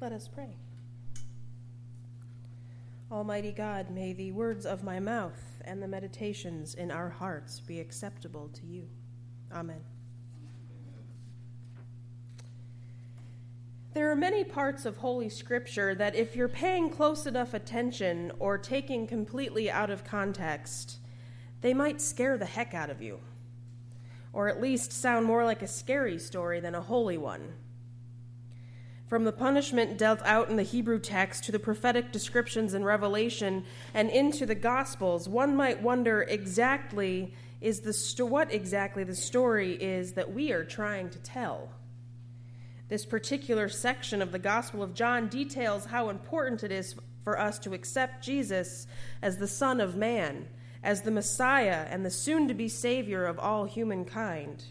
Let us pray. Almighty God, may the words of my mouth and the meditations in our hearts be acceptable to you. Amen. There are many parts of Holy Scripture that, if you're paying close enough attention or taking completely out of context, they might scare the heck out of you, or at least sound more like a scary story than a holy one. From the punishment dealt out in the Hebrew text to the prophetic descriptions in Revelation and into the Gospels, one might wonder exactly is the sto- what exactly the story is that we are trying to tell. This particular section of the Gospel of John details how important it is for us to accept Jesus as the Son of Man, as the Messiah and the soon to be Savior of all humankind.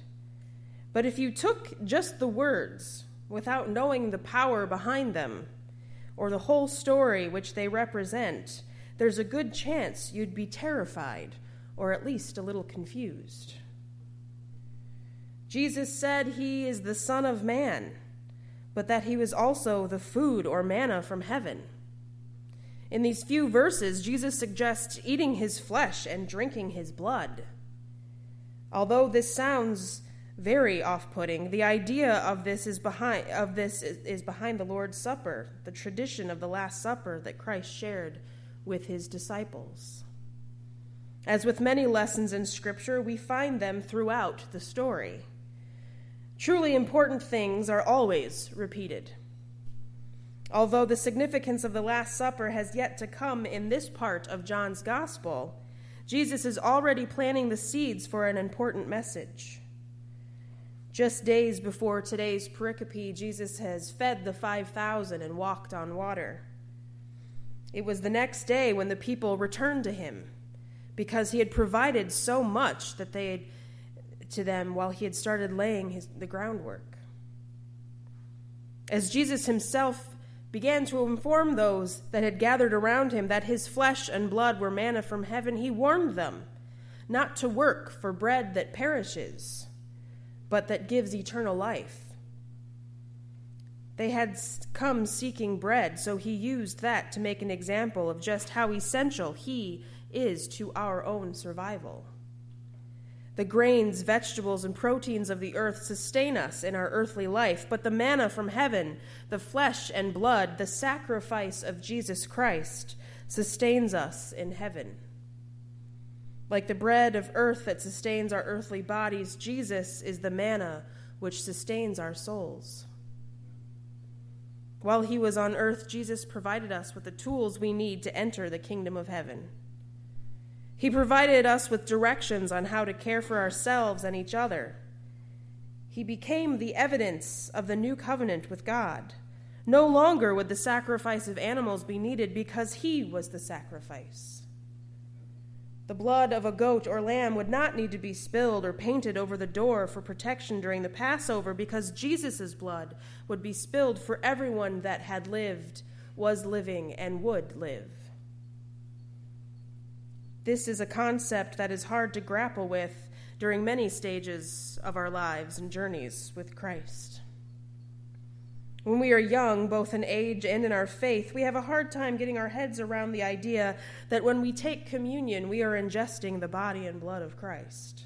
But if you took just the words, without knowing the power behind them or the whole story which they represent, there's a good chance you'd be terrified or at least a little confused. Jesus said he is the Son of Man, but that he was also the food or manna from heaven. In these few verses, Jesus suggests eating his flesh and drinking his blood. Although this sounds very off-putting. The idea of this is behind of this is, is behind the Lord's Supper, the tradition of the Last Supper that Christ shared with his disciples. As with many lessons in Scripture, we find them throughout the story. Truly important things are always repeated. Although the significance of the Last Supper has yet to come in this part of John's Gospel, Jesus is already planting the seeds for an important message. Just days before today's pericope, Jesus has fed the 5,000 and walked on water. It was the next day when the people returned to him because he had provided so much that they had, to them while he had started laying his, the groundwork. As Jesus himself began to inform those that had gathered around him that his flesh and blood were manna from heaven, he warned them not to work for bread that perishes but that gives eternal life. They had come seeking bread, so he used that to make an example of just how essential he is to our own survival. The grains, vegetables, and proteins of the earth sustain us in our earthly life, but the manna from heaven, the flesh and blood, the sacrifice of Jesus Christ, sustains us in heaven. Like the bread of earth that sustains our earthly bodies, Jesus is the manna which sustains our souls. While he was on earth, Jesus provided us with the tools we need to enter the kingdom of heaven. He provided us with directions on how to care for ourselves and each other. He became the evidence of the new covenant with God. No longer would the sacrifice of animals be needed because he was the sacrifice. The blood of a goat or lamb would not need to be spilled or painted over the door for protection during the Passover because Jesus' blood would be spilled for everyone that had lived, was living, and would live. This is a concept that is hard to grapple with during many stages of our lives and journeys with Christ. When we are young, both in age and in our faith, we have a hard time getting our heads around the idea that when we take communion, we are ingesting the body and blood of Christ.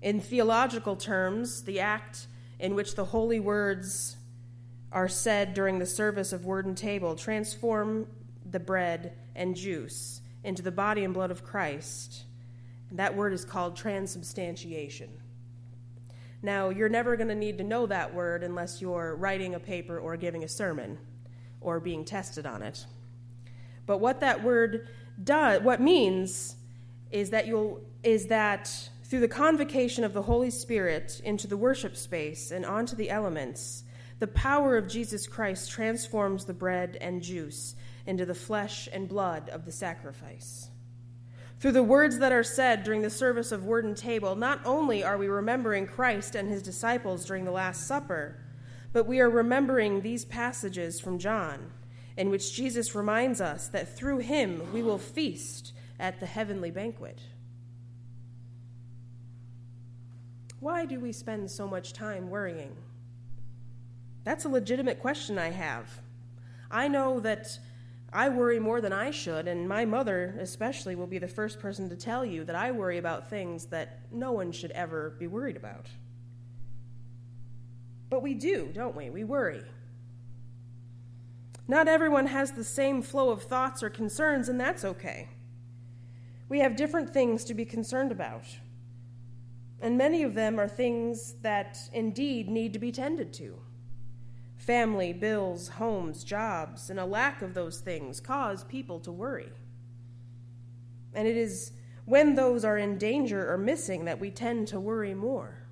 In theological terms, the act in which the holy words are said during the service of word and table transform the bread and juice into the body and blood of Christ. that word is called transubstantiation. Now, you're never going to need to know that word unless you're writing a paper or giving a sermon or being tested on it. But what that word does, what means is that you'll is that through the convocation of the Holy Spirit into the worship space and onto the elements, the power of Jesus Christ transforms the bread and juice into the flesh and blood of the sacrifice. Through the words that are said during the service of Word and Table, not only are we remembering Christ and his disciples during the Last Supper, but we are remembering these passages from John, in which Jesus reminds us that through him we will feast at the heavenly banquet. Why do we spend so much time worrying? That's a legitimate question I have. I know that I worry more than I should, and my mother, especially, will be the first person to tell you that I worry about things that no one should ever be worried about. But we do, don't we? We worry. Not everyone has the same flow of thoughts or concerns, and that's okay. We have different things to be concerned about. And many of them are things that indeed need to be tended to. Family, bills, homes, jobs, and a lack of those things cause people to worry. And it is when those are in danger or missing that we tend to worry more.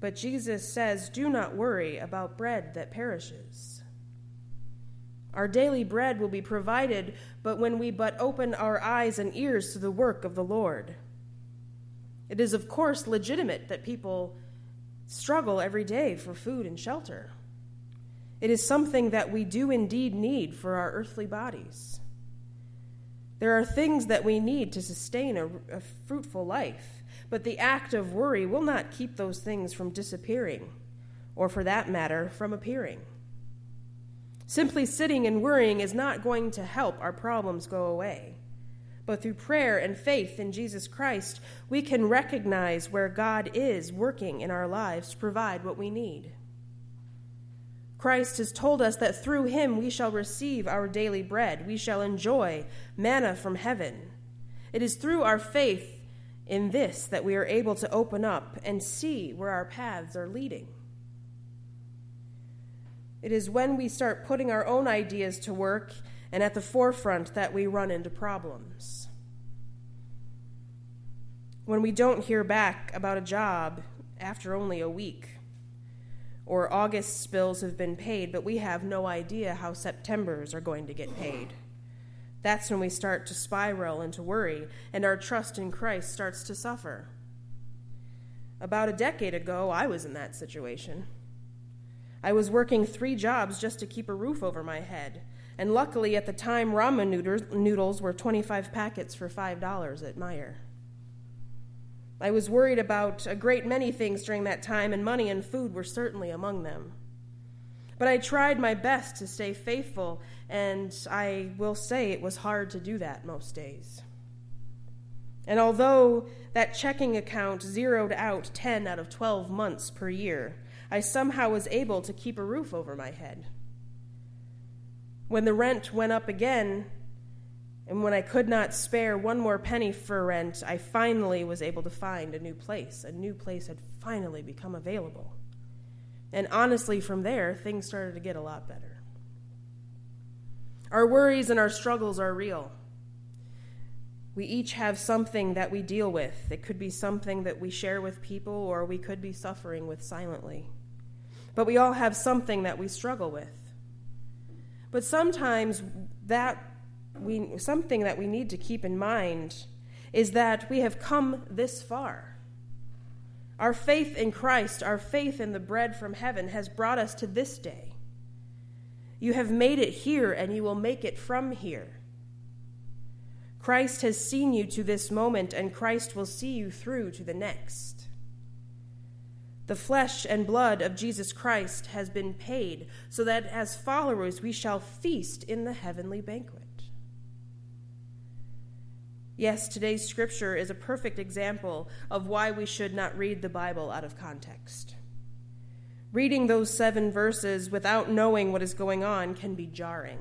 But Jesus says, Do not worry about bread that perishes our daily bread will be provided, but when we but open our eyes and ears to the work of the Lord. It is, of course, legitimate that people struggle every day for food and shelter. It is something that we do indeed need for our earthly bodies. There are things that we need to sustain a, a fruitful life, but the act of worry will not keep those things from disappearing, or for that matter, from appearing. Simply sitting and worrying is not going to help our problems go away. But through prayer and faith in Jesus Christ, we can recognize where God is working in our lives to provide what we need. Christ has told us that through him we shall receive our daily bread, we shall enjoy manna from heaven. It is through our faith in this that we are able to open up and see where our paths are leading. It is when we start putting our own ideas to work and at the forefront that we run into problems. When we don't hear back about a job after only a week, or August's bills have been paid, but we have no idea how September's are going to get paid. That's when we start to spiral into worry, and our trust in Christ starts to suffer. About a decade ago, I was in that situation. I was working three jobs just to keep a roof over my head. And luckily, at the time, ramen noodles were 25 packets for $5 at Meijer. I was worried about a great many things during that time, and money and food were certainly among them. But I tried my best to stay faithful, and I will say it was hard to do that most days. And although that checking account zeroed out 10 out of 12 months per year, I somehow was able to keep a roof over my head. When the rent went up again, and when I could not spare one more penny for rent, I finally was able to find a new place. A new place had finally become available. And honestly, from there, things started to get a lot better. Our worries and our struggles are real. We each have something that we deal with. It could be something that we share with people, or we could be suffering with silently but we all have something that we struggle with. But sometimes that we something that we need to keep in mind is that we have come this far. Our faith in Christ, our faith in the bread from heaven has brought us to this day. You have made it here and you will make it from here. Christ has seen you to this moment and Christ will see you through to the next. The flesh and blood of Jesus Christ has been paid, so that as followers we shall feast in the heavenly banquet. Yes, today's scripture is a perfect example of why we should not read the Bible out of context. Reading those seven verses without knowing what is going on can be jarring.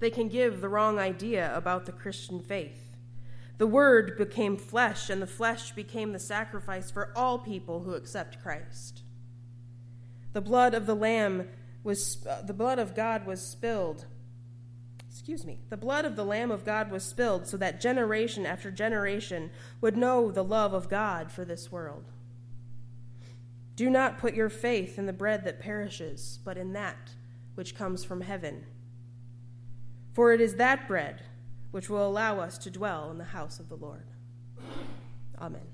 They can give the wrong idea about the Christian faith. The Word became flesh, and the flesh became the sacrifice for all people who accept Christ. The blood of the Lamb was, uh, the blood of God was spilled. Excuse me. The blood of the Lamb of God was spilled so that generation after generation would know the love of God for this world. Do not put your faith in the bread that perishes, but in that which comes from heaven. For it is that bread which will allow us to dwell in the house of the Lord. Amen.